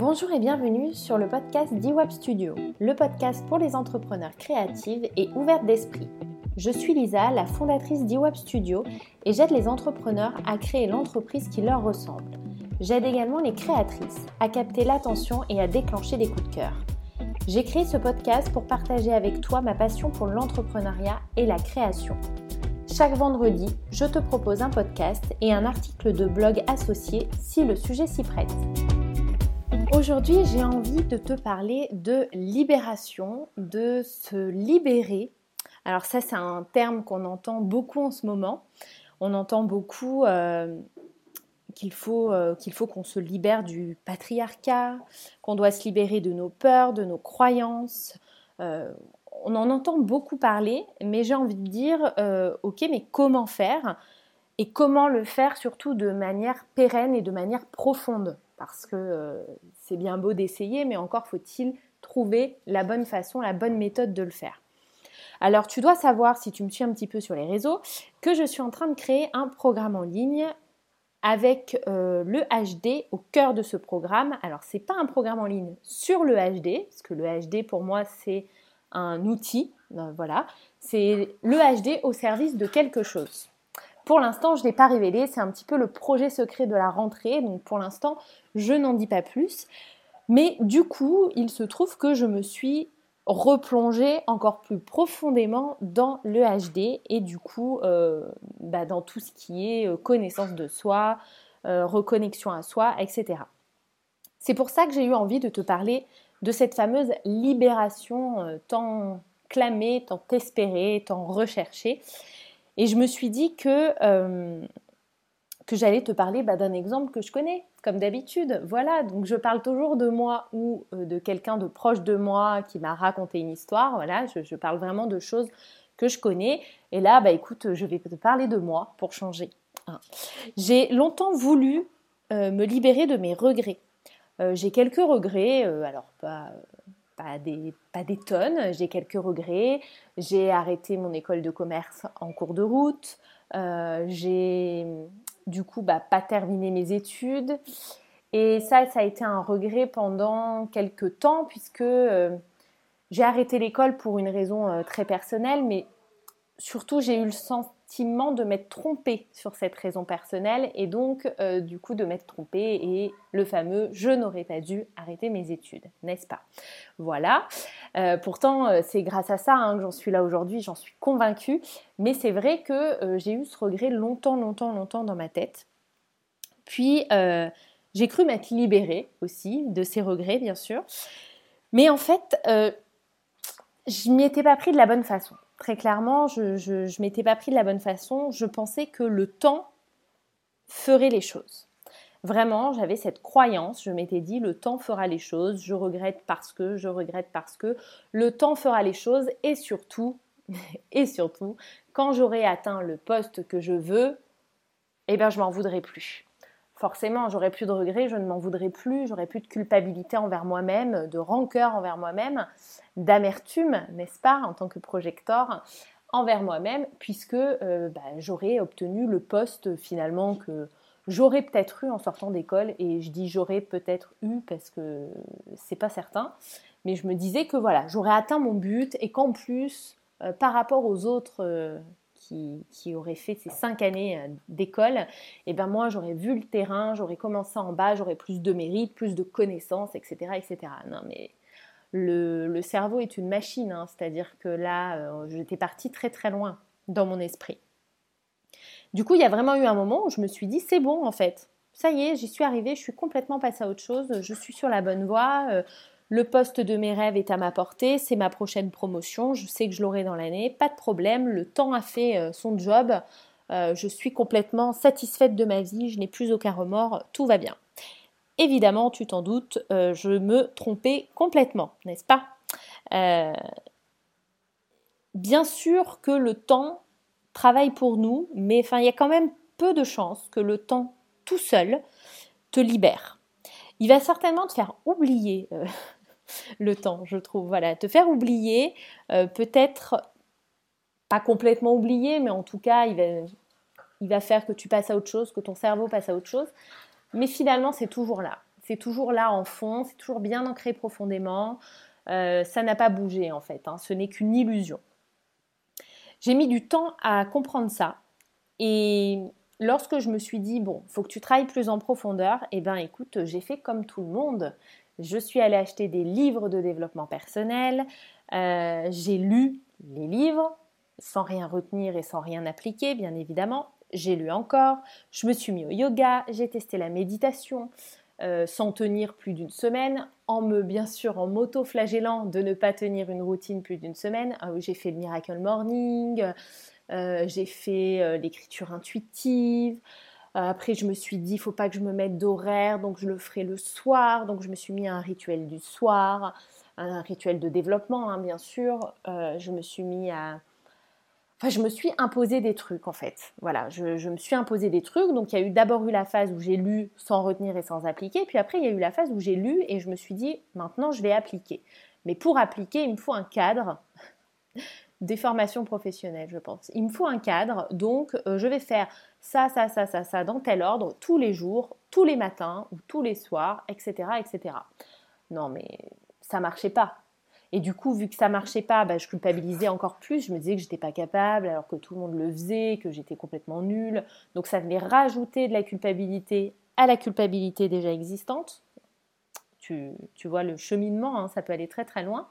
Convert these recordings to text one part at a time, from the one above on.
Bonjour et bienvenue sur le podcast DWAP Studio, le podcast pour les entrepreneurs créatives et ouvertes d'esprit. Je suis Lisa, la fondatrice d'IWAP Studio et j'aide les entrepreneurs à créer l'entreprise qui leur ressemble. J'aide également les créatrices à capter l'attention et à déclencher des coups de cœur. J'ai créé ce podcast pour partager avec toi ma passion pour l'entrepreneuriat et la création. Chaque vendredi, je te propose un podcast et un article de blog associé si le sujet s'y prête. Aujourd'hui, j'ai envie de te parler de libération, de se libérer. Alors ça, c'est un terme qu'on entend beaucoup en ce moment. On entend beaucoup euh, qu'il faut euh, qu'il faut qu'on se libère du patriarcat, qu'on doit se libérer de nos peurs, de nos croyances. Euh, on en entend beaucoup parler, mais j'ai envie de dire, ok, mais comment faire? Et comment le faire surtout de manière pérenne et de manière profonde? Parce que euh, c'est bien beau d'essayer, mais encore faut-il trouver la bonne façon, la bonne méthode de le faire. Alors tu dois savoir, si tu me suis un petit peu sur les réseaux, que je suis en train de créer un programme en ligne avec euh, le HD au cœur de ce programme. Alors c'est pas un programme en ligne sur le HD, parce que le HD pour moi c'est un outil, euh, voilà, c'est le HD au service de quelque chose. Pour l'instant, je ne l'ai pas révélé, c'est un petit peu le projet secret de la rentrée, donc pour l'instant, je n'en dis pas plus. Mais du coup, il se trouve que je me suis replongée encore plus profondément dans le HD et du coup euh, bah, dans tout ce qui est euh, connaissance de soi, euh, reconnexion à soi, etc. C'est pour ça que j'ai eu envie de te parler de cette fameuse libération tant clamée, tant espérée, tant recherchée. Et je me suis dit que, euh, j'allais te parler bah, d'un exemple que je connais, comme d'habitude. Voilà, donc je parle toujours de moi ou euh, de quelqu'un de proche de moi qui m'a raconté une histoire. Voilà, je, parle vraiment de choses que je connais. Et là, bah écoute, je vais te parler de moi pour changer. J'ai longtemps voulu euh, me libérer de mes regrets. j'ai quelques regrets, alors pas pas des, tonnes, j'ai quelques regrets. J'ai arrêté mon école de commerce en cours de route. Euh, j'ai du coup bah, pas terminé mes études. Et ça, ça a été un regret pendant quelques temps puisque euh, j'ai arrêté l'école pour une raison euh, très personnelle, mais surtout j'ai eu le sens de m'être trompée sur cette raison personnelle et donc euh, du coup de m'être trompée et le fameux je n'aurais pas dû arrêter mes études, n'est-ce pas? Voilà. Euh, pourtant euh, c'est grâce à ça hein, que j'en suis là aujourd'hui, j'en suis convaincue, mais c'est vrai que j'ai eu ce regret longtemps, longtemps, longtemps dans ma tête. Puis j'ai cru m'être libérée aussi de ces regrets, bien sûr. Mais en fait, je m'y étais pas pris de la bonne façon. Très clairement, je ne m'étais pas pris de la bonne façon. Je pensais que le temps ferait les choses. Vraiment, j'avais cette croyance, je m'étais dit le temps fera les choses, je regrette parce que, je regrette parce que, le temps fera les choses et surtout, et surtout, quand j'aurai atteint le poste que je veux, eh bien je m'en voudrais plus forcément, j'aurais plus de regrets, je ne m'en voudrais plus, j'aurais plus de culpabilité envers moi-même, de rancœur envers moi-même, d'amertume, n'est-ce pas, en tant que projecteur envers moi-même, puisque euh, bah, j'aurais obtenu le poste finalement que j'aurais peut-être eu en sortant d'école, et je dis j'aurais peut-être eu parce que c'est pas certain, mais je me disais que voilà, j'aurais atteint mon but et qu'en plus, euh, par rapport aux autres qui, aurait fait ces cinq années euh, d'école, eh ben moi j'aurais vu le terrain, j'aurais commencé en bas, j'aurais plus de mérite, plus de connaissances, etc. etc. Non mais le, cerveau est une machine, hein. c'est-à-dire que là euh, j'étais partie très très loin dans mon esprit. Du coup il y a vraiment eu un moment où je me suis dit c'est bon en fait, ça y est, j'y suis arrivée, je suis complètement passée à autre chose, je suis sur la bonne voie, euh, le poste de mes rêves est à ma portée, c'est ma prochaine promotion, je sais que je l'aurai dans l'année, pas de problème, le temps a fait euh, son job, euh, je suis complètement satisfaite de ma vie, je n'ai plus aucun remords, tout va bien. Évidemment, tu t'en doutes, euh, je me trompais complètement, n'est-ce pas? Bien sûr que le temps travaille pour nous, mais il y a quand même peu de chances que le temps tout seul te libère. Il va certainement te faire oublier le temps, je trouve. Voilà, te faire oublier, euh, peut-être pas complètement oublier, mais en tout cas, il va, faire que tu passes à autre chose, que ton cerveau passe à autre chose. Mais finalement, c'est toujours là. c'est toujours là en fond, c'est toujours bien ancré profondément. Euh, ça n'a pas bougé en fait, hein. ce n'est qu'une illusion. J'ai mis du temps à comprendre ça. Et lorsque je me suis dit, bon, faut que tu travailles plus en profondeur, eh bien écoute, j'ai fait comme tout le monde. Je suis allée acheter des livres de développement personnel, euh, j'ai lu les livres sans rien retenir et sans rien appliquer, bien évidemment. J'ai lu encore, je me suis mis au yoga, j'ai testé la méditation, euh, sans tenir plus d'une semaine, en me, bien sûr, en m'auto-flagellant de ne pas tenir une routine plus d'une semaine. Ah j'ai fait le Miracle Morning, euh, j'ai fait l'écriture intuitive. Après, je me suis dit, il faut pas que je me mette d'horaire, donc je le ferai le soir. Donc, je me suis mis à un rituel du soir, un rituel de développement, hein, bien sûr. je me suis mis à Enfin, je me suis imposé des trucs en fait. Voilà, je, me suis imposé des trucs. Donc, il y a eu d'abord eu la phase où j'ai lu sans retenir et sans appliquer. Puis après, il y a eu la phase où j'ai lu et je me suis dit, maintenant, je vais appliquer. Mais pour appliquer, il me faut un cadre des formations professionnelles, je pense. Il me faut un cadre. Donc, euh, je vais faire ça, ça, ça, ça, ça dans tel ordre tous les jours, tous les matins ou tous les soirs, etc., etc. Non, mais ça marchait pas. Et du coup, vu que ça marchait pas, bah, je culpabilisais encore plus. Je me disais que j'étais pas capable, alors que tout le monde le faisait, que j'étais complètement nulle. Donc ça venait rajouter de la culpabilité à la culpabilité déjà existante. Tu, vois le cheminement, hein, ça peut aller très très loin.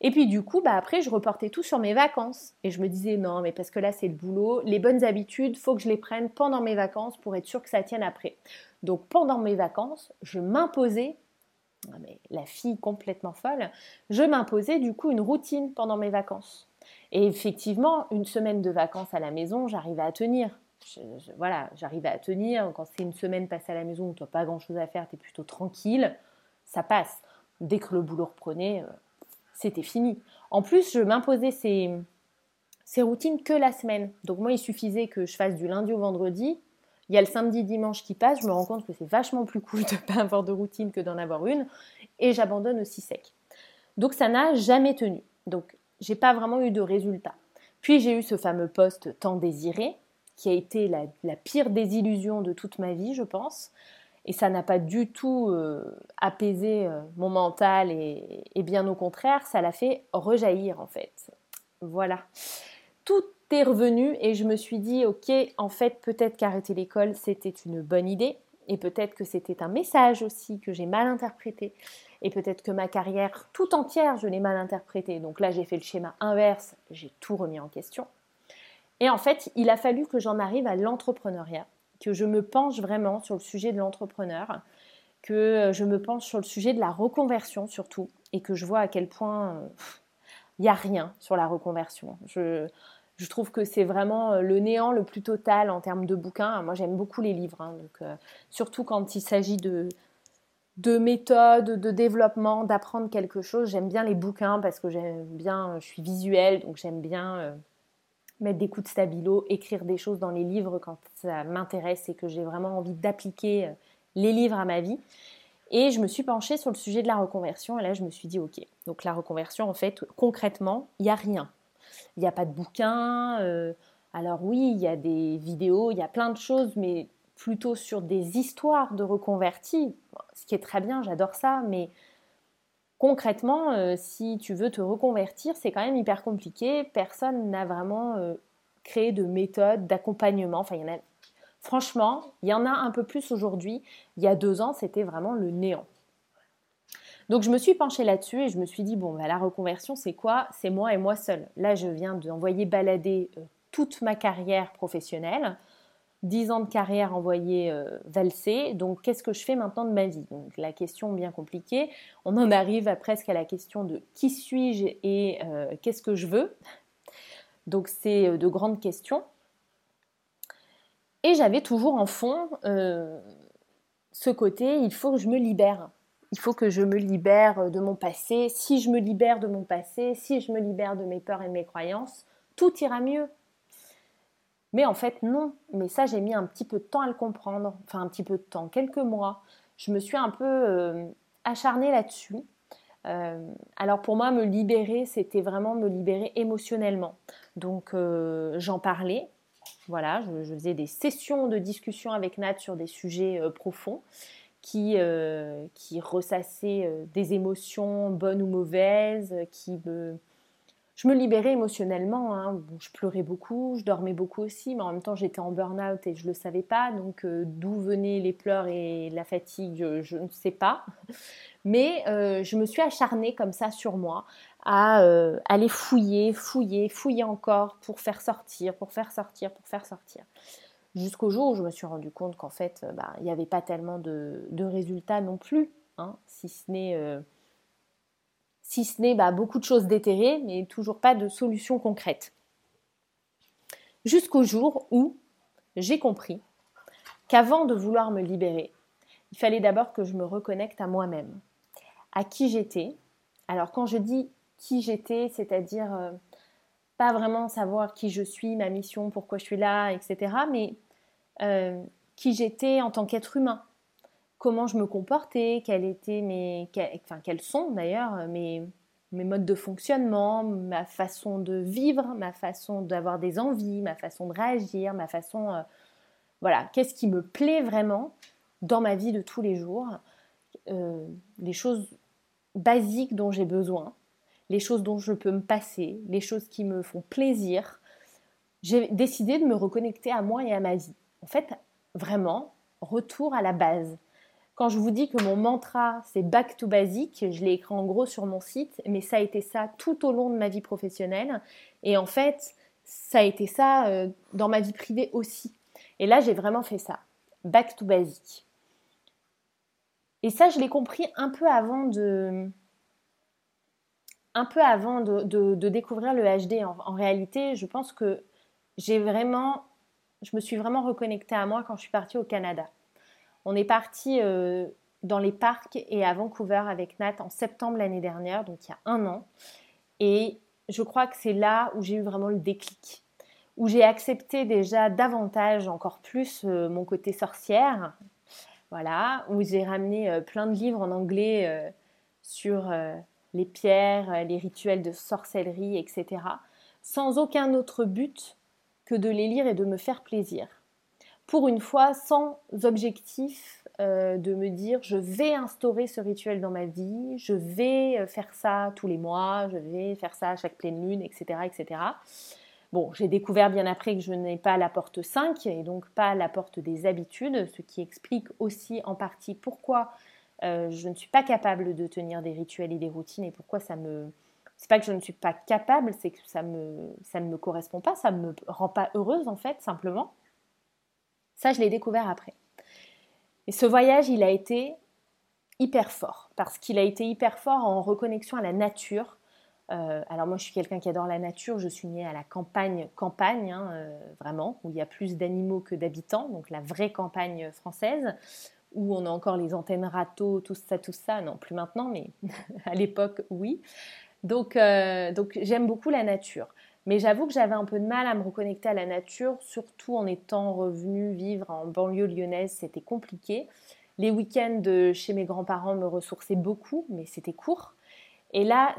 Et puis du coup, bah après, je reportais tout sur mes vacances. Et je me disais, non, mais parce que là, c'est le boulot. Les bonnes habitudes, faut que je les prenne pendant mes vacances pour être sûr que ça tienne après. Donc pendant mes vacances, je m'imposais ah, mais la fille complètement folle, je m'imposais du coup une routine pendant mes vacances. Et effectivement, une semaine de vacances à la maison, j'arrivais à tenir. voilà, j'arrivais à tenir. Quand c'est une semaine passée à la maison où tu n'as pas grand-chose à faire, tu es plutôt tranquille, ça passe. Dès que le boulot reprenait, euh, c'était fini. En plus, je m'imposais ces, ces routines que la semaine. Donc moi, il suffisait que je fasse du lundi au vendredi il y a le samedi, dimanche qui passe, je me rends compte que c'est vachement plus cool de ne pas avoir de routine que d'en avoir une, et j'abandonne aussi sec. Donc ça n'a jamais tenu. Donc j'ai pas vraiment eu de résultat. Puis j'ai eu ce fameux poste tant désiré, qui a été la, pire désillusion de toute ma vie, je pense. Et ça n'a pas du tout euh, apaisé euh, mon mental et, et, bien au contraire, ça l'a fait rejaillir en fait. Voilà. Tout est revenu et je me suis dit, ok, en fait, peut-être qu'arrêter l'école, c'était une bonne idée. Et peut-être que c'était un message aussi que j'ai mal interprété. Et peut-être que ma carrière tout entière, je l'ai mal interprétée. Donc là, j'ai fait le schéma inverse, j'ai tout remis en question. Et en fait, il a fallu que j'en arrive à l'entrepreneuriat, que je me penche vraiment sur le sujet de l'entrepreneur, que je me penche sur le sujet de la reconversion surtout, et que je vois à quel point il n'y a rien sur la reconversion. Je, trouve que c'est vraiment euh, le néant le plus total en termes de bouquins. Moi, j'aime beaucoup les livres, hein, euh, surtout quand il s'agit de, de méthodes, de développement, d'apprendre quelque chose. J'aime bien les bouquins parce que j'aime bien, je suis visuelle, donc j'aime bien euh, mettre des coups de stabilo, écrire des choses dans les livres quand ça m'intéresse et que j'ai vraiment envie d'appliquer les livres à ma vie. Et je me suis penchée sur le sujet de la reconversion et là je me suis dit ok, donc la reconversion en fait concrètement il n'y a rien. Il n'y a pas de bouquin. Euh, alors oui, il y a des vidéos, il y a plein de choses, mais plutôt sur des histoires de reconvertis, ce qui est très bien, j'adore ça, mais concrètement, euh, si tu veux te reconvertir, c'est quand même hyper compliqué. Personne n'a vraiment euh, créé de méthode d'accompagnement. Enfin, il y en a. Franchement, il y en a un peu plus aujourd'hui. Il y a deux ans, c'était vraiment le néant. Donc je me suis penchée là-dessus et je me suis dit, bon, bah, la reconversion, c'est quoi? C'est moi et moi seule. Là, je viens d'envoyer balader euh, toute ma carrière professionnelle. 10 ans de carrière envoyée euh, valser. Donc, qu'est-ce que je fais maintenant de ma vie? Donc, la question bien compliquée. On en arrive à presque à la question de qui suis-je et euh, qu'est-ce que je veux? Donc, c'est de grandes questions. Et j'avais toujours en fond ce côté, il faut que je me libère il faut que je me libère de mon passé. Si je me libère de mon passé, si je me libère de mes peurs et de mes croyances, tout ira mieux. Mais en fait, non. Mais ça, j'ai mis un petit peu de temps à le comprendre. Enfin, un petit peu de temps, quelques mois. Je me suis un peu euh, acharnée là-dessus. Euh, alors pour moi, me libérer, c'était vraiment me libérer émotionnellement. Donc euh, j'en parlais. Voilà, je, faisais des sessions de discussion avec Nat sur des sujets profonds qui, qui ressassait des émotions bonnes ou mauvaises, qui je me libérais émotionnellement. Hein. je pleurais beaucoup, je dormais beaucoup aussi, mais en même temps j'étais en burn-out et je ne le savais pas. Donc euh, d'où venaient les pleurs et la fatigue, je, ne sais pas. Mais euh, je me suis acharnée comme ça sur moi à euh, aller fouiller, fouiller, fouiller encore pour faire sortir, pour faire sortir, pour faire sortir. Jusqu'au jour où je me suis rendu compte qu'en fait, bah, il n'y avait pas tellement de, résultats non plus, hein, si ce n'est si ce n'est bah, beaucoup de choses déterrées, mais toujours pas de solution concrète. Jusqu'au jour où j'ai compris qu'avant de vouloir me libérer, il fallait d'abord que je me reconnecte à moi-même, à qui j'étais. Alors quand je dis qui j'étais, c'est-à-dire euh, pas vraiment savoir qui je suis, ma mission, pourquoi je suis là, etc., mais euh, qui j'étais en tant qu'être humain, comment je me comportais, quels étaient mes, enfin quels sont d'ailleurs euh, mes, mes modes de fonctionnement, ma façon de vivre, ma façon d'avoir des envies, ma façon de réagir, ma façon, euh, voilà, qu'est-ce qui me plaît vraiment dans ma vie de tous les jours, euh, les choses basiques dont j'ai besoin, les choses dont je peux me passer, les choses qui me font plaisir. J'ai décidé de me reconnecter à moi et à ma vie. En fait, vraiment, retour à la base. Quand je vous dis que mon mantra, c'est back to basic, je l'ai écrit en gros sur mon site, mais ça a été ça tout au long de ma vie professionnelle. Et en fait, ça a été ça euh, dans ma vie privée aussi. Et là, j'ai vraiment fait ça. Back to basic. Et ça, je l'ai compris un peu avant de, un peu avant de, découvrir le HD. En, en, réalité, je pense que j'ai vraiment, je me suis vraiment reconnectée à moi quand je suis partie au Canada. On est parti euh, dans les parcs et à Vancouver avec Nat en septembre l'année dernière, donc il y a un an. Et je crois que c'est là où j'ai eu vraiment le déclic, où j'ai accepté déjà davantage, encore plus, euh, mon côté sorcière. Voilà, où j'ai ramené euh, plein de livres en anglais sur les pierres, les rituels de sorcellerie, etc. Sans aucun autre but que de les lire et de me faire plaisir pour une fois sans objectif euh, de me dire je vais instaurer ce rituel dans ma vie, je vais euh, faire ça tous les mois, je vais faire ça à chaque pleine lune, etc. etc. Bon, j'ai découvert bien après que je n'ai pas la porte 5 et donc pas la porte des habitudes, ce qui explique aussi en partie pourquoi euh, je ne suis pas capable de tenir des rituels et des routines et pourquoi ça me... C'est pas que je ne suis pas capable, c'est que ça, me... ça ne me correspond pas, ça ne me rend pas heureuse en fait, simplement. Ça, je l'ai découvert après. Et ce voyage, il a été hyper fort, parce qu'il a été hyper fort en reconnexion à la nature. Euh, alors moi, je suis quelqu'un qui adore la nature, je suis née à la campagne, campagne, hein, euh, vraiment, où il y a plus d'animaux que d'habitants, donc la vraie campagne française, où on a encore les antennes râteaux, tout ça, tout ça, non, plus maintenant, mais à l'époque, oui. Euh, donc j'aime beaucoup la nature. Mais j'avoue que j'avais un peu de mal à me reconnecter à la nature, surtout en étant revenue vivre en banlieue lyonnaise, c'était compliqué. Les week-ends chez mes grands-parents me ressourçaient beaucoup, mais c'était court. Et là,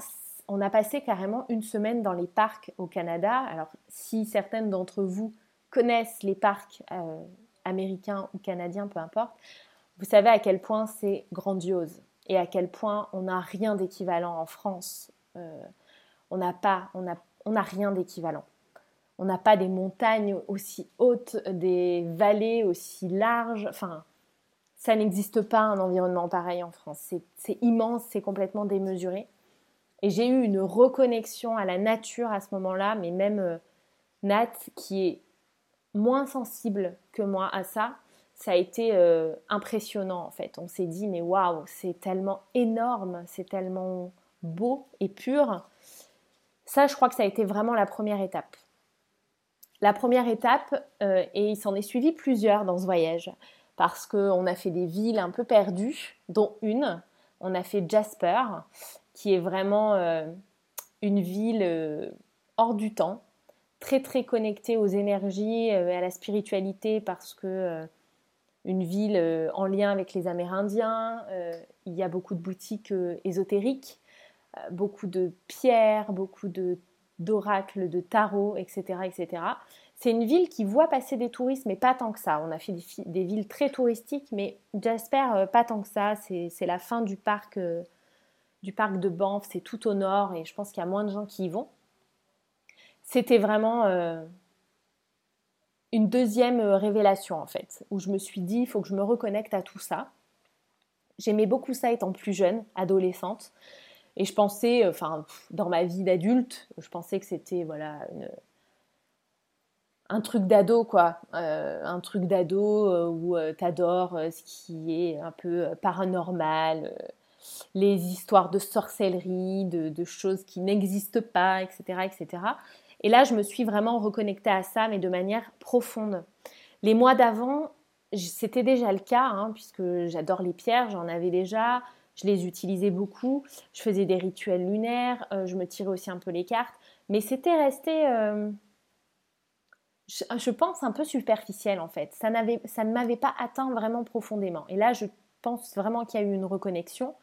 on a passé carrément une semaine dans les parcs au Canada. Alors, si certaines d'entre vous connaissent les parcs euh, américains ou canadiens, peu importe, vous savez à quel point c'est grandiose et à quel point on n'a rien d'équivalent en France. Euh, on n'a pas, on n'a on n'a rien d'équivalent. On n'a pas des montagnes aussi hautes, des vallées aussi larges. Enfin, ça n'existe pas un environnement pareil en France. C'est immense, c'est complètement démesuré. Et j'ai eu une reconnexion à la nature à ce moment-là, mais même euh, Nat, qui est moins sensible que moi à ça, ça a été euh, impressionnant en fait. On s'est dit, mais waouh, c'est tellement énorme, c'est tellement beau et pur ça, je crois que ça a été vraiment la première étape. La première étape, euh, et il s'en est suivi plusieurs dans ce voyage, parce qu'on a fait des villes un peu perdues, dont une, on a fait Jasper, qui est vraiment euh, une ville euh, hors du temps, très très connectée aux énergies à la spiritualité, parce que une ville en lien avec les Amérindiens, il y a beaucoup de boutiques ésotériques, beaucoup de pierres, beaucoup d'oracles, de tarot, etc., etc. c'est une ville qui voit passer des touristes, mais pas tant que ça. On a fait des, villes très touristiques, mais j'espère pas tant que ça. C'est la fin du parc, du parc de Banff, c'est tout au nord, et je pense qu'il y a moins de gens qui y vont. C'était vraiment une deuxième révélation, en fait, où je me suis dit, il faut que je me reconnecte à tout ça. J'aimais beaucoup ça étant plus jeune, adolescente. Et je pensais, euh, enfin, dans ma vie d'adulte, je pensais que c'était, voilà, un truc d'ado, quoi. Euh, un truc d'ado euh, où t'adores ce qui est un peu paranormal, les histoires de sorcellerie, de, choses qui n'existent pas, etc., etc. Et là, je me suis vraiment reconnectée à ça, mais de manière profonde. Les mois d'avant, c'était déjà le cas, hein, puisque j'adore les pierres, j'en avais déjà, je les utilisais beaucoup, je faisais des rituels lunaires, euh, je me tirais aussi un peu les cartes, mais c'était resté, euh, je, pense, un peu superficiel en fait. Ça, ne m'avait pas atteint vraiment profondément. Et là, je pense vraiment qu'il y a eu une reconnexion.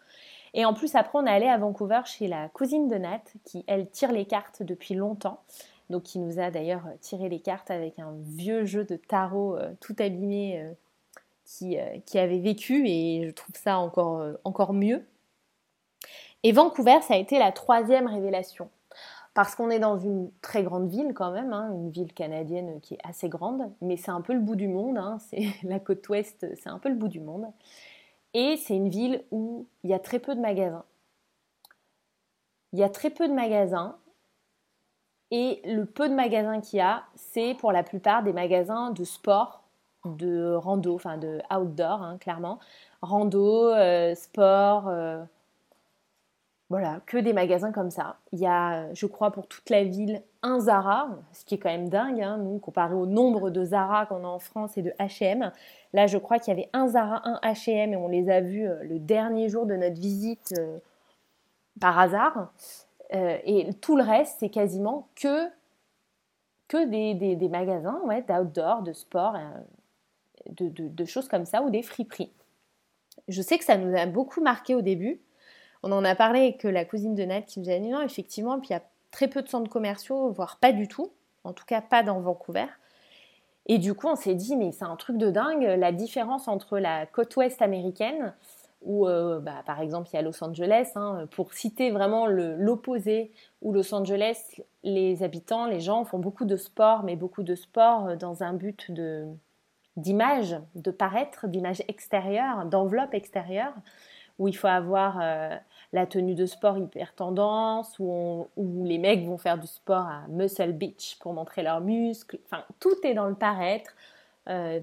Et en plus, après, on est allé à Vancouver chez la cousine de Nat, qui, elle, tire les cartes depuis longtemps. Donc, qui nous a d'ailleurs tiré les cartes avec un vieux jeu de tarot euh, tout abîmé qui, euh, qui, avait vécu et je trouve ça encore, euh, encore mieux. Et Vancouver, ça a été la troisième révélation. Parce qu'on est dans une très grande ville quand même, hein, une ville canadienne qui est assez grande, mais c'est un peu le bout du monde, hein, c'est la côte ouest, c'est un peu le bout du monde. Et c'est une ville où il y a très peu de magasins. Il y a très peu de magasins, et le peu de magasins qu'il y a, c'est pour la plupart des magasins de sport de rando, enfin de outdoor, hein, clairement. Rando, euh, sport, euh, voilà, que des magasins comme ça. Il y a, je crois, pour toute la ville, un Zara, ce qui est quand même dingue, hein, nous, comparé au nombre de Zara qu'on a en France et de H&M. Là, je crois qu'il y avait un Zara, un H&M, et on les a vus euh, le dernier jour de notre visite par hasard. et tout le reste, c'est quasiment que que des, des, magasins ouais, d'outdoor, de sport, de, choses comme ça ou des friperies. Je sais que ça nous a beaucoup marqué au début. On en a parlé avec la cousine de Nat qui nous a dit non, effectivement, puis il y a très peu de centres commerciaux, voire pas du tout, en tout cas pas dans Vancouver. Et du coup, on s'est dit, mais c'est un truc de dingue, la différence entre la côte ouest américaine, où euh, bah, par exemple il y a Los Angeles, hein, pour citer vraiment l'opposé, où Los Angeles, les habitants, les gens font beaucoup de sport, mais beaucoup de sport dans un but de, d'image, de paraître, d'image extérieure, d'enveloppe extérieure, où il faut avoir euh, la tenue de sport hyper tendance, où, les mecs vont faire du sport à Muscle Beach pour montrer leurs muscles. Enfin, tout est dans le paraître. Euh,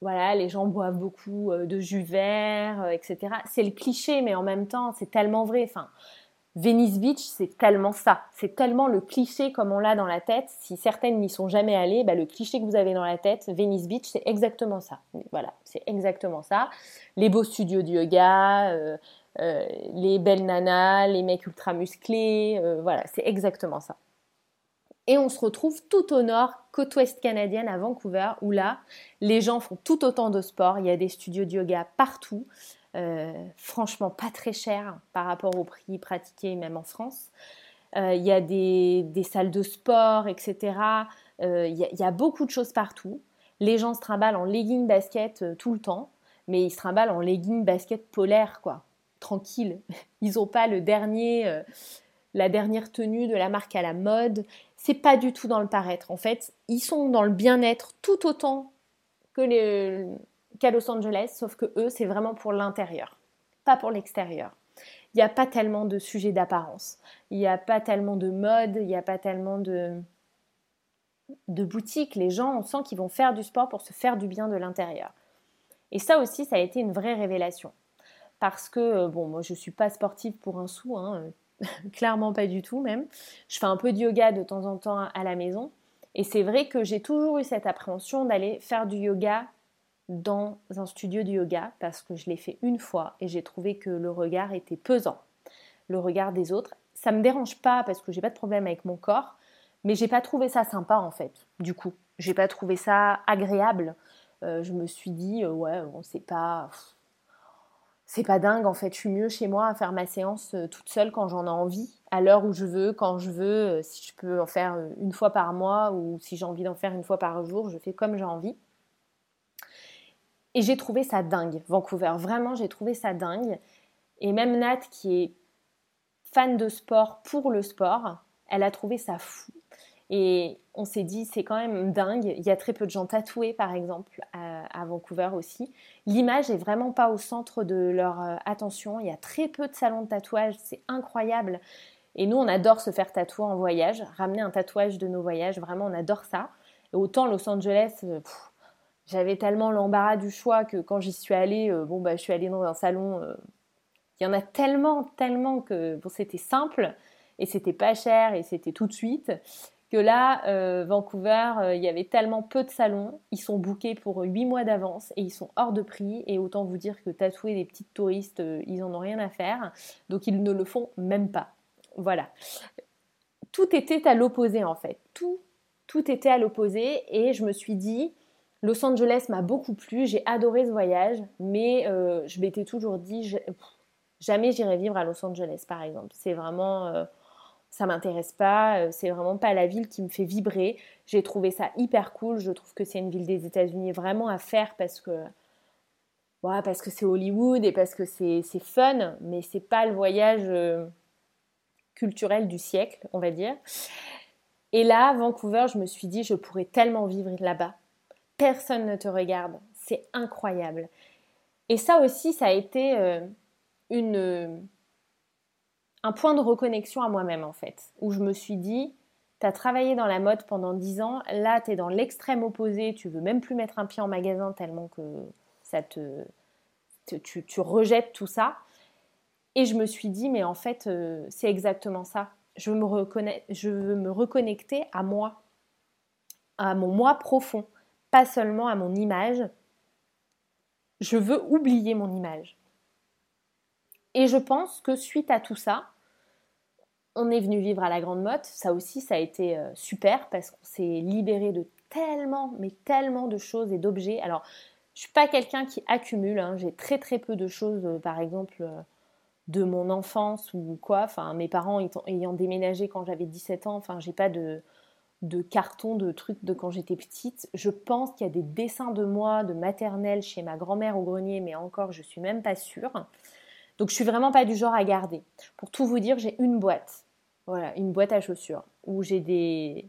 voilà, les gens boivent beaucoup euh, de jus vert, etc. C'est le cliché, mais en même temps, c'est tellement vrai. Enfin, Venice Beach, c'est tellement ça. C'est tellement le cliché comme on l'a dans la tête. Si certaines n'y sont jamais allées, bah, le cliché que vous avez dans la tête, Venice Beach, c'est exactement ça. Voilà, c'est exactement ça. Les beaux studios de yoga, euh, euh, les belles nanas, les mecs ultra musclés, euh, voilà, c'est exactement ça. Et on se retrouve tout au nord, côte ouest canadienne, à Vancouver, où là, les gens font tout autant de sport. Il y a des studios de yoga partout. Euh, franchement pas très cher par rapport au prix pratiqué même en France. Euh, il y a des, salles de sport, etc. Euh, il y, a beaucoup de choses partout. Les gens se trimballent en leggings basket tout le temps, mais ils se trimballent en leggings basket polaire, quoi. Tranquille. Ils n'ont pas le dernier, la dernière tenue de la marque à la mode. C'est pas du tout dans le paraître. En fait, ils sont dans le bien-être tout autant que les, qu'à Los Angeles, sauf que eux, c'est vraiment pour l'intérieur, pas pour l'extérieur. Il n'y a pas tellement de sujets d'apparence, il n'y a pas tellement de mode, il n'y a pas tellement de, de boutiques. Les gens, on sent qu'ils vont faire du sport pour se faire du bien de l'intérieur. Et ça aussi, ça a été une vraie révélation. Parce que, euh, bon, moi, je ne suis pas sportive pour un sou, hein, clairement pas du tout même. Je fais un peu de yoga de temps en temps à la maison. Et c'est vrai que j'ai toujours eu cette appréhension d'aller faire du yoga dans un studio de yoga parce que je l'ai fait une fois et j'ai trouvé que le regard était pesant, le regard des autres. Ça me dérange pas parce que j'ai pas de problème avec mon corps, mais j'ai pas trouvé ça sympa en fait. Du coup, j'ai pas trouvé ça agréable. Euh, je me suis dit euh, ouais, on pas. c'est pas dingue, en fait, je suis mieux chez moi à faire ma séance euh, toute seule quand j'en ai envie, à l'heure où je veux, quand je veux, si je peux en faire une fois par mois ou si j'ai envie d'en faire une fois par jour, je fais comme j'ai envie. Et j'ai trouvé ça dingue, Vancouver. Vraiment, j'ai trouvé ça dingue. Et même Nat, qui est fan de sport pour le sport, elle a trouvé ça fou. Et on s'est dit, c'est quand même dingue. Il y a très peu de gens tatoués, par exemple, à, Vancouver aussi. L'image est vraiment pas au centre de leur euh, attention. Il y a très peu de salons de tatouage. C'est incroyable. Et nous, on adore se faire tatouer en voyage, ramener un tatouage de nos voyages. Vraiment, on adore ça. Et autant Los Angeles, euh, j'avais tellement l'embarras du choix que quand j'y suis allée, euh, bon, bah, je suis allée dans un salon. il y en a tellement, tellement que bon, c'était simple et c'était pas cher et c'était tout de suite que là, euh, Vancouver, euh, il y avait tellement peu de salons, ils sont bookés pour 8 mois d'avance et ils sont hors de prix. Et autant vous dire que tatouer des petites touristes, euh, ils en ont rien à faire. Donc ils ne le font même pas. Voilà. Tout était à l'opposé en fait. Tout, tout était à l'opposé. Et je me suis dit, Los Angeles m'a beaucoup plu, j'ai adoré ce voyage, mais je m'étais toujours dit, jamais j'irai vivre à Los Angeles par exemple. C'est vraiment ça m'intéresse pas, euh, c'est vraiment pas la ville qui me fait vibrer. J'ai trouvé ça hyper cool, je trouve que c'est une ville des États-Unis vraiment à faire parce que parce que c'est Hollywood et parce que c'est fun, mais c'est pas le voyage euh, culturel du siècle, on va dire. Et là, Vancouver, je me suis dit, je pourrais tellement vivre là-bas. Personne ne te regarde, c'est incroyable. Et ça aussi, ça a été euh, une un point de reconnexion à moi-même en fait, où je me suis dit, tu as travaillé dans la mode pendant 10 ans, là tu es dans l'extrême opposé, tu veux même plus mettre un pied en magasin tellement que ça te, tu, rejettes tout ça. Et je me suis dit, mais en fait, euh, c'est exactement ça. Je veux me reconnecter à moi, à mon moi profond, pas seulement à mon image. Je veux oublier mon image. Et je pense que suite à tout ça, on est venu vivre à la Grande Motte. Ça aussi, ça a été euh, super parce qu'on s'est libéré de tellement, mais tellement de choses et d'objets. Alors, je suis pas quelqu'un qui accumule. Hein. J'ai très très peu de choses, euh, par exemple, euh, de mon enfance ou quoi. Enfin, mes parents ayant déménagé quand j'avais 17 ans. Enfin, j'ai pas de de cartons, de trucs de quand j'étais petite. Je pense qu'il y a des dessins de moi, de maternelle chez ma grand-mère au grenier, mais encore, je suis même pas sûre. Donc je suis vraiment pas du genre à garder. Pour tout vous dire, j'ai une boîte. Voilà, une boîte à chaussures où j'ai des,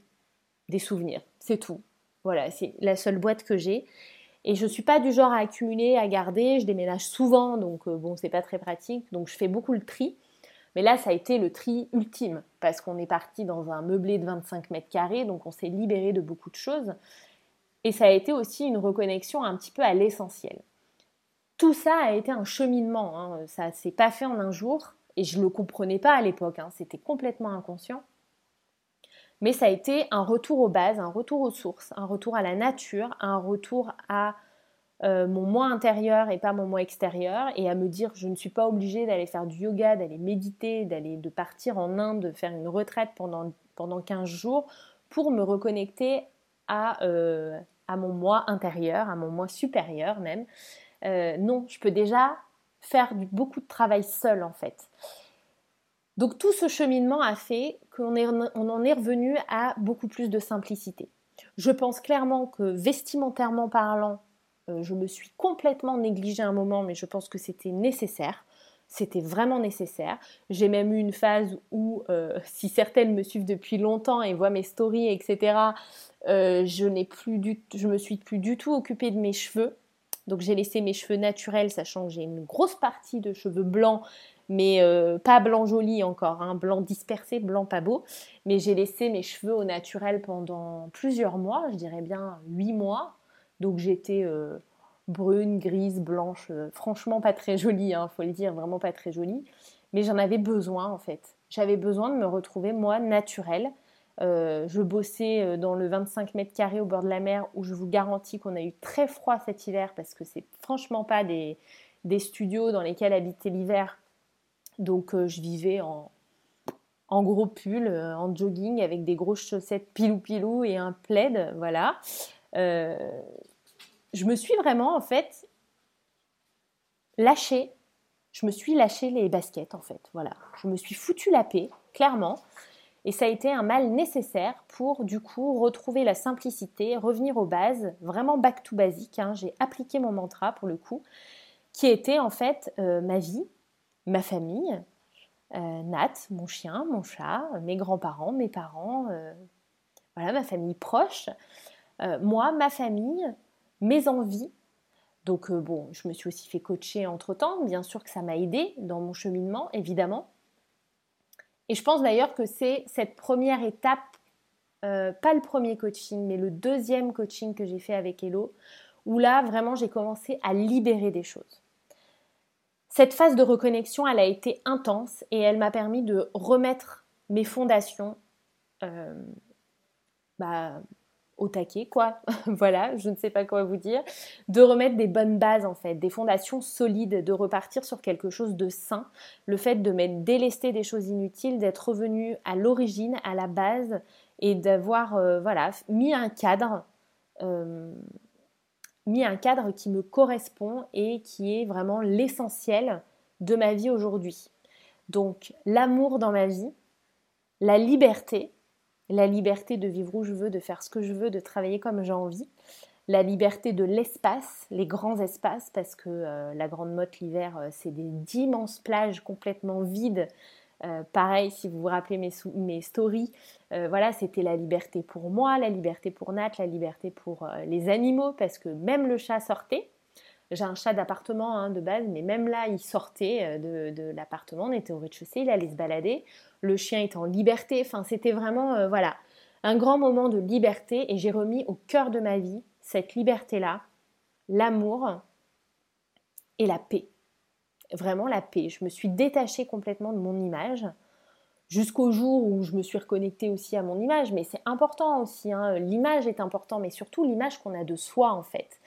des souvenirs. C'est tout. Voilà, c'est la seule boîte que j'ai. Et je suis pas du genre à accumuler, à garder. Je déménage souvent, donc euh, bon, c'est pas très pratique. Donc je fais beaucoup le tri. Mais là, ça a été le tri ultime parce qu'on est parti dans un meublé de 25 mètres carrés, donc on s'est libéré de beaucoup de choses. Et ça a été aussi une reconnexion un petit peu à l'essentiel tout ça a été un cheminement. Hein. Ça s'est pas fait en un jour et je ne le comprenais pas à l'époque. Hein. C'était complètement inconscient. Mais ça a été un retour aux bases, un retour aux sources, un retour à la nature, un retour à euh, mon moi intérieur et pas mon moi extérieur et à me dire je ne suis pas obligée d'aller faire du yoga, d'aller méditer, d'aller de partir en Inde, de faire une retraite pendant, pendant 15 jours pour me reconnecter à, euh, à mon moi intérieur, à mon moi supérieur même. Euh, non, je peux déjà faire beaucoup de travail seul en fait. Donc tout ce cheminement a fait qu'on en est revenu à beaucoup plus de simplicité. Je pense clairement que vestimentairement parlant, je me suis complètement négligée un moment, mais je pense que c'était nécessaire. C'était vraiment nécessaire. J'ai même eu une phase où, euh, si certaines me suivent depuis longtemps et voient mes stories, etc., je n'ai plus du, je me suis plus du tout occupée de mes cheveux. Donc j'ai laissé mes cheveux naturels, sachant que j'ai une grosse partie de cheveux blancs, mais euh, pas blanc joli encore, hein, blanc dispersé, blanc pas beau. Mais j'ai laissé mes cheveux au naturel pendant plusieurs mois, je dirais bien huit mois. Donc j'étais euh, brune, grise, blanche, euh, franchement pas très jolie, il hein, faut le dire, vraiment pas très jolie. Mais j'en avais besoin en fait. J'avais besoin de me retrouver moi naturelle euh, je bossais dans le 25 mètres carrés au bord de la mer où je vous garantis qu'on a eu très froid cet hiver parce que c'est franchement pas des, studios dans lesquels habiter l'hiver. Donc je vivais en, gros pull, en jogging avec des grosses chaussettes pilou-pilou et un plaid, voilà. Je me suis vraiment en fait lâchée je me suis lâché les baskets en fait. Voilà, je me suis foutu la paix, clairement. Et ça a été un mal nécessaire pour du coup retrouver la simplicité, revenir aux bases, vraiment back to basic. Hein. J'ai appliqué mon mantra pour le coup, qui était en fait euh, ma vie, ma famille, euh, Nat, mon chien, mon chat, mes grands-parents, mes parents, euh, voilà ma famille proche, moi, ma famille, mes envies. Donc bon, je me suis aussi fait coacher entre temps. Bien sûr que ça m'a aidé dans mon cheminement, évidemment. Et je pense d'ailleurs que c'est cette première étape, euh, pas le premier coaching, mais le deuxième coaching que j'ai fait avec Hello, où là, vraiment, j'ai commencé à libérer des choses. Cette phase de reconnexion, elle a été intense et elle m'a permis de remettre mes fondations euh, bah, au taquet, quoi. voilà, je ne sais pas quoi vous dire. De remettre des bonnes bases, en fait, des fondations solides, de repartir sur quelque chose de sain. Le fait de m'être délesté des choses inutiles, d'être revenu à l'origine, à la base, et d'avoir, euh, voilà, mis un cadre. Euh, mis un cadre qui me correspond et qui est vraiment l'essentiel de ma vie aujourd'hui. Donc l'amour dans ma vie, la liberté, la liberté de vivre où je veux, de faire ce que je veux, de travailler comme j'ai envie, la liberté de l'espace, les grands espaces, parce que euh, la Grande Motte l'hiver, euh, c'est des d'immenses plages complètement vides. Euh, pareil, si vous vous rappelez mes, mes stories, voilà, c'était la liberté pour moi, la liberté pour Nat, la liberté pour les animaux, parce que même le chat sortait. J'ai un chat d'appartement hein, de base, mais même là, il sortait de, de l'appartement, on était au rez-de-chaussée, il allait se balader le chien est en liberté. Enfin, c'était vraiment, euh, voilà, un grand moment de liberté et j'ai remis au cœur de ma vie cette liberté-là, l'amour et la paix. Vraiment la paix. Je me suis détachée complètement de mon image jusqu'au jour où je me suis reconnectée aussi à mon image. Mais c'est important aussi, hein. l'image est important, mais surtout l'image qu'on a de soi en fait.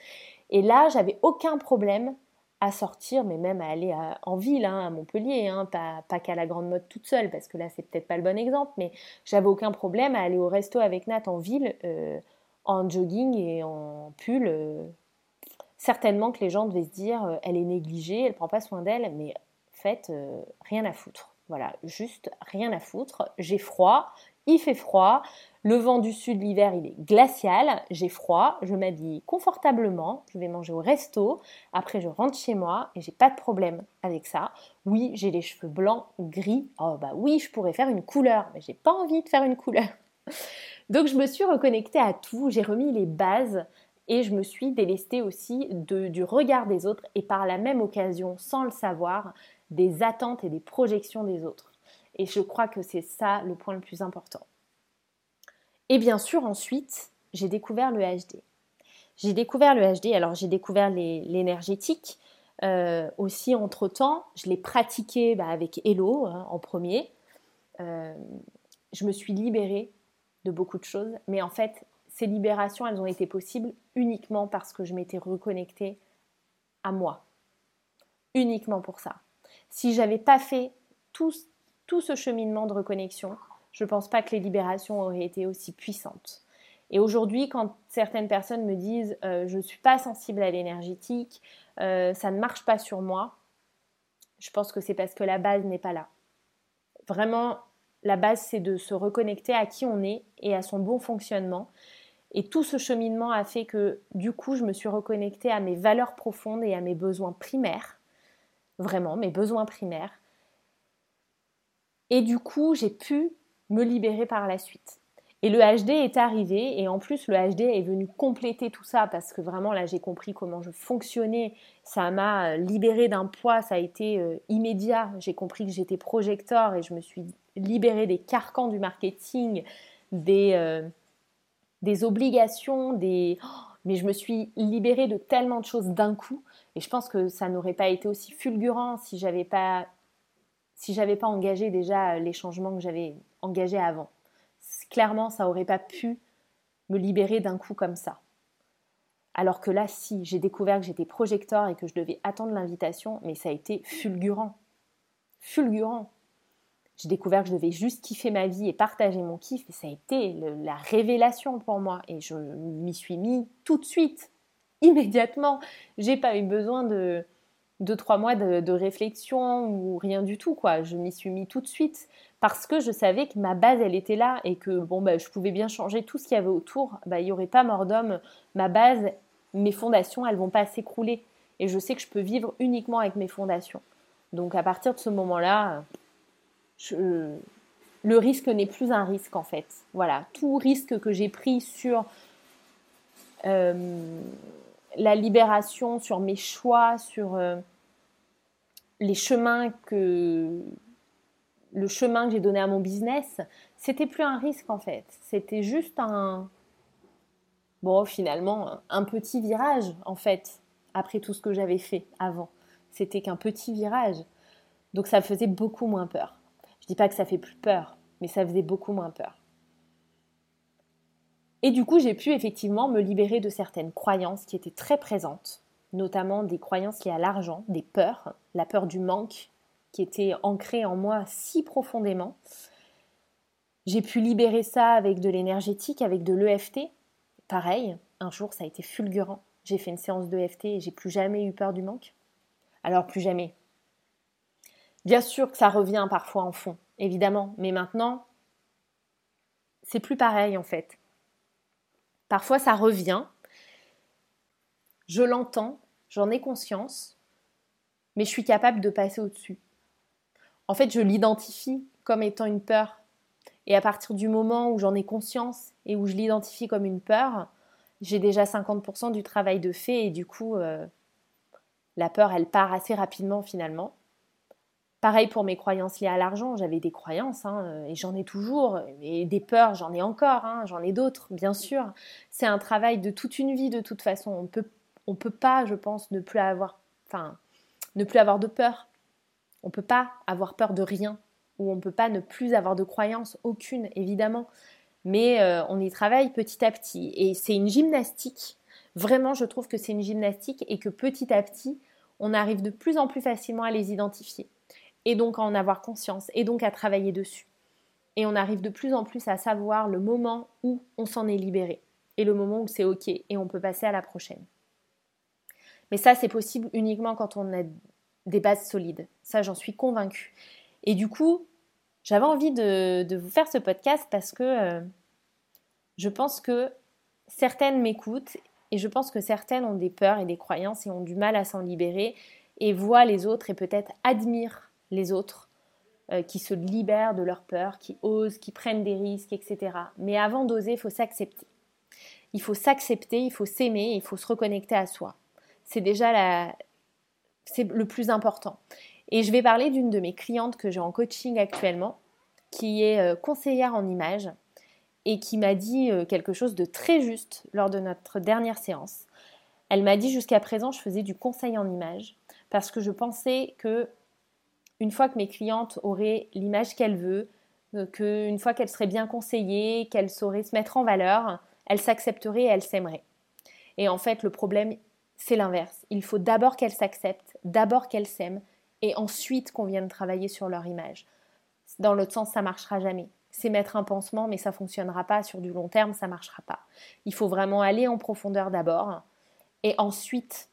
Et là, j'avais aucun problème à sortir, mais même à aller en ville, hein, à Montpellier, hein, pas, qu'à la grande mode toute seule, parce que là c'est peut-être pas le bon exemple, mais j'avais aucun problème à aller au resto avec Nat en ville, euh, en jogging et en pull. Euh. certainement que les gens devaient se dire, euh, elle est négligée, elle prend pas soin d'elle, mais en fait, rien à foutre. Voilà, juste rien à foutre. J'ai froid, il fait froid, le vent du sud l'hiver il est glacial, j'ai froid, je m'habille confortablement, je vais manger au resto, après je rentre chez moi et j'ai pas de problème avec ça. Oui, j'ai les cheveux blancs, gris, oh bah oui, je pourrais faire une couleur, mais j'ai pas envie de faire une couleur. Donc je me suis reconnectée à tout, j'ai remis les bases et je me suis délestée aussi du regard des autres et par la même occasion, sans le savoir, des attentes et des projections des autres. Et je crois que c'est ça le point le plus important. Et bien sûr, ensuite, j'ai découvert le HD. J'ai découvert le HD, alors j'ai découvert l'énergétique. Euh, aussi, entre-temps, je l'ai pratiqué bah, avec Hello hein, en premier. Euh, je me suis libérée de beaucoup de choses, mais en fait, ces libérations, elles ont été possibles uniquement parce que je m'étais reconnectée à moi. Uniquement pour ça. Si j'avais pas fait tout, tout ce cheminement de reconnexion, je ne pense pas que les libérations auraient été aussi puissantes. Et aujourd'hui, quand certaines personnes me disent euh, je ne suis pas sensible à l'énergétique, euh, ça ne marche pas sur moi, je pense que c'est parce que la base n'est pas là. Vraiment, la base, c'est de se reconnecter à qui on est et à son bon fonctionnement. Et tout ce cheminement a fait que, du coup, je me suis reconnectée à mes valeurs profondes et à mes besoins primaires. Vraiment, mes besoins primaires. Et du coup, j'ai pu me libérer par la suite. Et le HD est arrivé et en plus le HD est venu compléter tout ça parce que vraiment là j'ai compris comment je fonctionnais, ça m'a euh, libéré d'un poids, ça a été euh, immédiat, j'ai compris que j'étais projecteur et je me suis libérée des carcans du marketing, des, euh, des obligations, des... Oh, mais je me suis libérée de tellement de choses d'un coup. Et je pense que ça n'aurait pas été aussi fulgurant si j'avais pas si j'avais pas engagé déjà euh, les changements que j'avais engagés avant. Clairement, ça aurait pas pu me libérer d'un coup comme ça. Alors que là, si, j'ai découvert que j'étais projecteur et que je devais attendre l'invitation, mais ça a été fulgurant. Fulgurant. J'ai découvert que je devais juste kiffer ma vie et partager mon kiff, et ça a été la révélation pour moi. Et je m'y suis mis tout de suite, immédiatement. J'ai pas eu besoin de, deux, trois mois de, réflexion ou rien du tout, quoi. Je m'y suis mis tout de suite parce que je savais que ma base, elle était là et que bon, bah, je pouvais bien changer tout ce qu'il y avait autour. Bah, il n'y aurait pas mort d'homme. Ma base, mes fondations, elles vont pas s'écrouler. Et je sais que je peux vivre uniquement avec mes fondations. Donc à partir de ce moment-là, le risque n'est plus un risque en fait. Voilà, tout risque que j'ai pris sur euh, la libération, sur mes choix, sur euh, les chemins que le chemin que j'ai donné à mon business, c'était plus un risque en fait. C'était juste un bon finalement un petit virage en fait après tout ce que j'avais fait avant. C'était qu'un petit virage. Donc ça faisait beaucoup moins peur. Je dis pas que ça fait plus peur, mais ça faisait beaucoup moins peur. Et du coup, j'ai pu effectivement me libérer de certaines croyances qui étaient très présentes, notamment des croyances liées à l'argent, des peurs, la peur du manque qui était ancrée en moi si profondément. J'ai pu libérer ça avec de l'énergétique, avec de l'EFT. Pareil, un jour ça a été fulgurant. J'ai fait une séance d'EFT et j'ai plus jamais eu peur du manque. Alors plus jamais. Bien sûr que ça revient parfois en fond, évidemment, mais maintenant, c'est plus pareil en fait. Parfois, ça revient. Je l'entends, j'en ai conscience, mais je suis capable de passer au-dessus. En fait, je l'identifie comme étant une peur. Et à partir du moment où j'en ai conscience et où je l'identifie comme une peur, j'ai déjà 50% du travail de fait et du coup, euh, la peur, elle part assez rapidement finalement. Pareil pour mes croyances liées à l'argent, j'avais des croyances hein, et j'en ai toujours, et des peurs, j'en ai encore, hein, j'en ai d'autres, bien sûr. C'est un travail de toute une vie de toute façon. On peut, on peut pas, je pense, ne plus avoir, enfin, ne plus avoir de peur. On peut pas avoir peur de rien, ou on peut pas ne plus avoir de croyances, aucune, évidemment. Mais euh, on y travaille petit à petit, et c'est une gymnastique. Vraiment, je trouve que c'est une gymnastique et que petit à petit, on arrive de plus en plus facilement à les identifier et donc à en avoir conscience, et donc à travailler dessus. Et on arrive de plus en plus à savoir le moment où on s'en est libéré, et le moment où c'est OK, et on peut passer à la prochaine. Mais ça, c'est possible uniquement quand on a des bases solides. Ça, j'en suis convaincue. Et du coup, j'avais envie de, vous faire ce podcast parce que euh, je pense que certaines m'écoutent et je pense que certaines ont des peurs et des croyances et ont du mal à s'en libérer et voient les autres et peut-être admirent les autres, euh, qui se libèrent de leur peur, qui osent, qui prennent des risques, etc. Mais avant d'oser, il faut s'accepter. Il faut s'accepter, il faut s'aimer, il faut se reconnecter à soi. C'est déjà la... c'est le plus important. Et je vais parler d'une de mes clientes que j'ai en coaching actuellement, qui est euh, conseillère en images et qui m'a dit euh, quelque chose de très juste lors de notre dernière séance. Elle m'a dit jusqu'à présent je faisais du conseil en images parce que je pensais que une fois que mes clientes auraient l'image qu'elles veulent, euh, qu'une fois qu'elles seraient bien conseillées, qu'elles sauraient se mettre en valeur, elles s'accepteraient et elles s'aimeraient. Et en fait, le problème, c'est l'inverse. Il faut d'abord qu'elles s'acceptent, d'abord qu'elles s'aiment, et ensuite qu'on vienne travailler sur leur image. Dans l'autre sens, ça marchera jamais. C'est mettre un pansement, mais ça fonctionnera pas sur du long terme, ça marchera pas. Il faut vraiment aller en profondeur d'abord, et ensuite,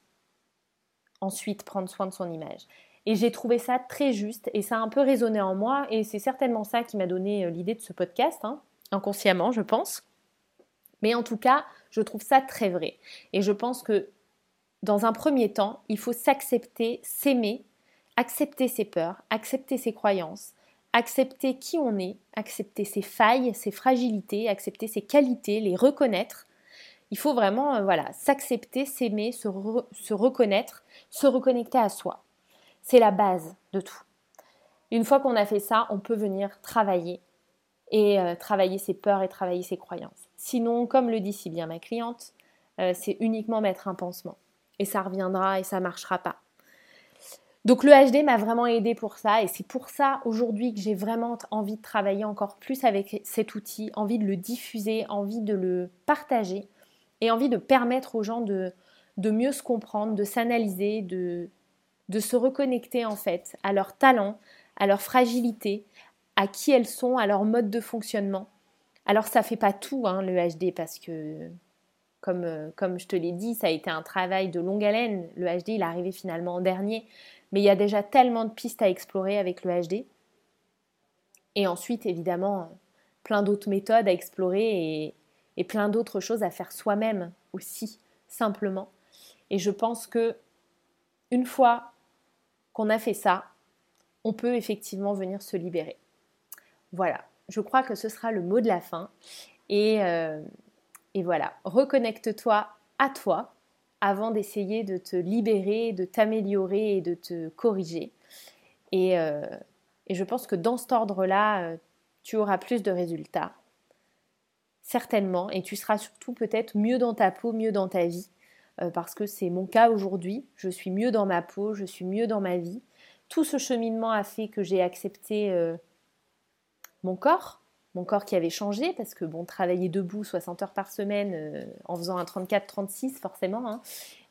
ensuite prendre soin de son image. Et j'ai trouvé ça très juste et ça a un peu résonné en moi et c'est certainement ça qui m'a donné euh, l'idée de ce podcast, hein, inconsciemment je pense. Mais en tout cas, je trouve ça très vrai. Et je pense que dans un premier temps, il faut s'accepter, s'aimer, accepter ses peurs, accepter ses croyances, accepter qui on est, accepter ses failles, ses fragilités, accepter ses qualités, les reconnaître. Il faut vraiment euh, voilà, s'accepter, s'aimer, se, se reconnaître, se reconnecter à soi. C'est la base de tout. Une fois qu'on a fait ça, on peut venir travailler et euh, travailler ses peurs et travailler ses croyances. Sinon, comme le dit si bien ma cliente, euh, c'est uniquement mettre un pansement. Et ça reviendra et ça ne marchera pas. Donc le HD m'a vraiment aidé pour ça et c'est pour ça aujourd'hui que j'ai vraiment envie de travailler encore plus avec cet outil, envie de le diffuser, envie de le partager et envie de permettre aux gens de, de mieux se comprendre, de s'analyser, de, de se reconnecter en fait à leurs talents, à leur fragilité, à qui elles sont, à leur mode de fonctionnement. Alors ça fait pas tout hein, le HD parce que comme, euh, comme je te l'ai dit, ça a été un travail de longue haleine. Le HD, il est arrivé finalement en dernier. Mais il y a déjà tellement de pistes à explorer avec le HD. Et ensuite, évidemment, plein d'autres méthodes à explorer et plein d'autres choses à faire soi-même aussi, simplement. Et je pense que une fois qu'on a fait ça, on peut effectivement venir se libérer. Voilà, je crois que ce sera le mot de la fin. Et, euh, et voilà, reconnecte-toi à toi avant d'essayer de te libérer, de t'améliorer et de te corriger. Et, euh, et, je pense que dans cet ordre-là, euh, tu auras plus de résultats. Certainement. Et tu seras surtout peut-être mieux dans ta peau, mieux dans ta vie. Parce que c'est mon cas aujourd'hui. Je suis mieux dans ma peau, je suis mieux dans ma vie. Tout ce cheminement a fait que j'ai accepté mon corps, mon corps qui avait changé, parce que bon, travailler debout 60 heures par semaine euh, en faisant un 34-36 forcément, hein,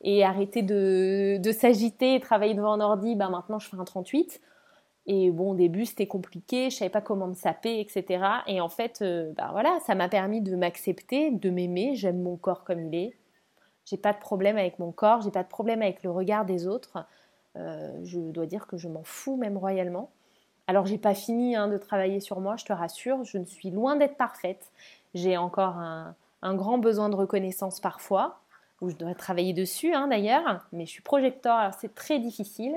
et arrêter de, s'agiter et travailler devant un ordi, ben maintenant je fais un 38. Et bon, au début c'était compliqué, je savais pas comment me saper, etc. Et en fait, euh, ben voilà, ça m'a permis de m'accepter, de m'aimer, j'aime mon corps comme il est. J'ai pas de problème avec mon corps, j'ai pas de problème avec le regard des autres. Euh, je dois dire que je m'en fous même royalement. Alors j'ai pas fini hein, de travailler sur moi, je te rassure, je ne suis loin d'être parfaite. J'ai encore un, grand besoin de reconnaissance parfois, où je dois travailler dessus hein, d'ailleurs, mais je suis projecteur, alors c'est très difficile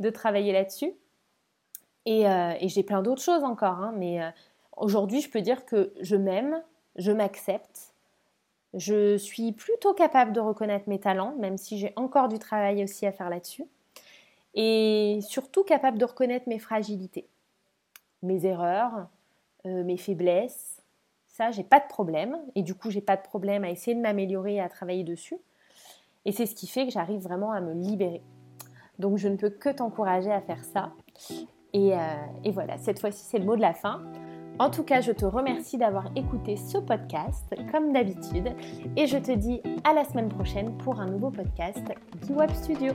de travailler là-dessus. Et, euh, j'ai plein d'autres choses encore, hein, mais euh, aujourd'hui je peux dire que je m'aime, je m'accepte, je suis plutôt capable de reconnaître mes talents, même si j'ai encore du travail aussi à faire là-dessus et surtout capable de reconnaître mes fragilités, mes erreurs, euh, mes faiblesses. Ça, j'ai pas de problème et du coup, j'ai pas de problème à essayer de m'améliorer et à travailler dessus. Et c'est ce qui fait que j'arrive vraiment à me libérer. Donc, je ne peux que t'encourager à faire ça. Et, euh, et voilà, cette fois-ci, c'est le mot de la fin. En tout cas, je te remercie d'avoir écouté ce podcast, comme d'habitude, et je te dis à la semaine prochaine pour un nouveau podcast Web Studio.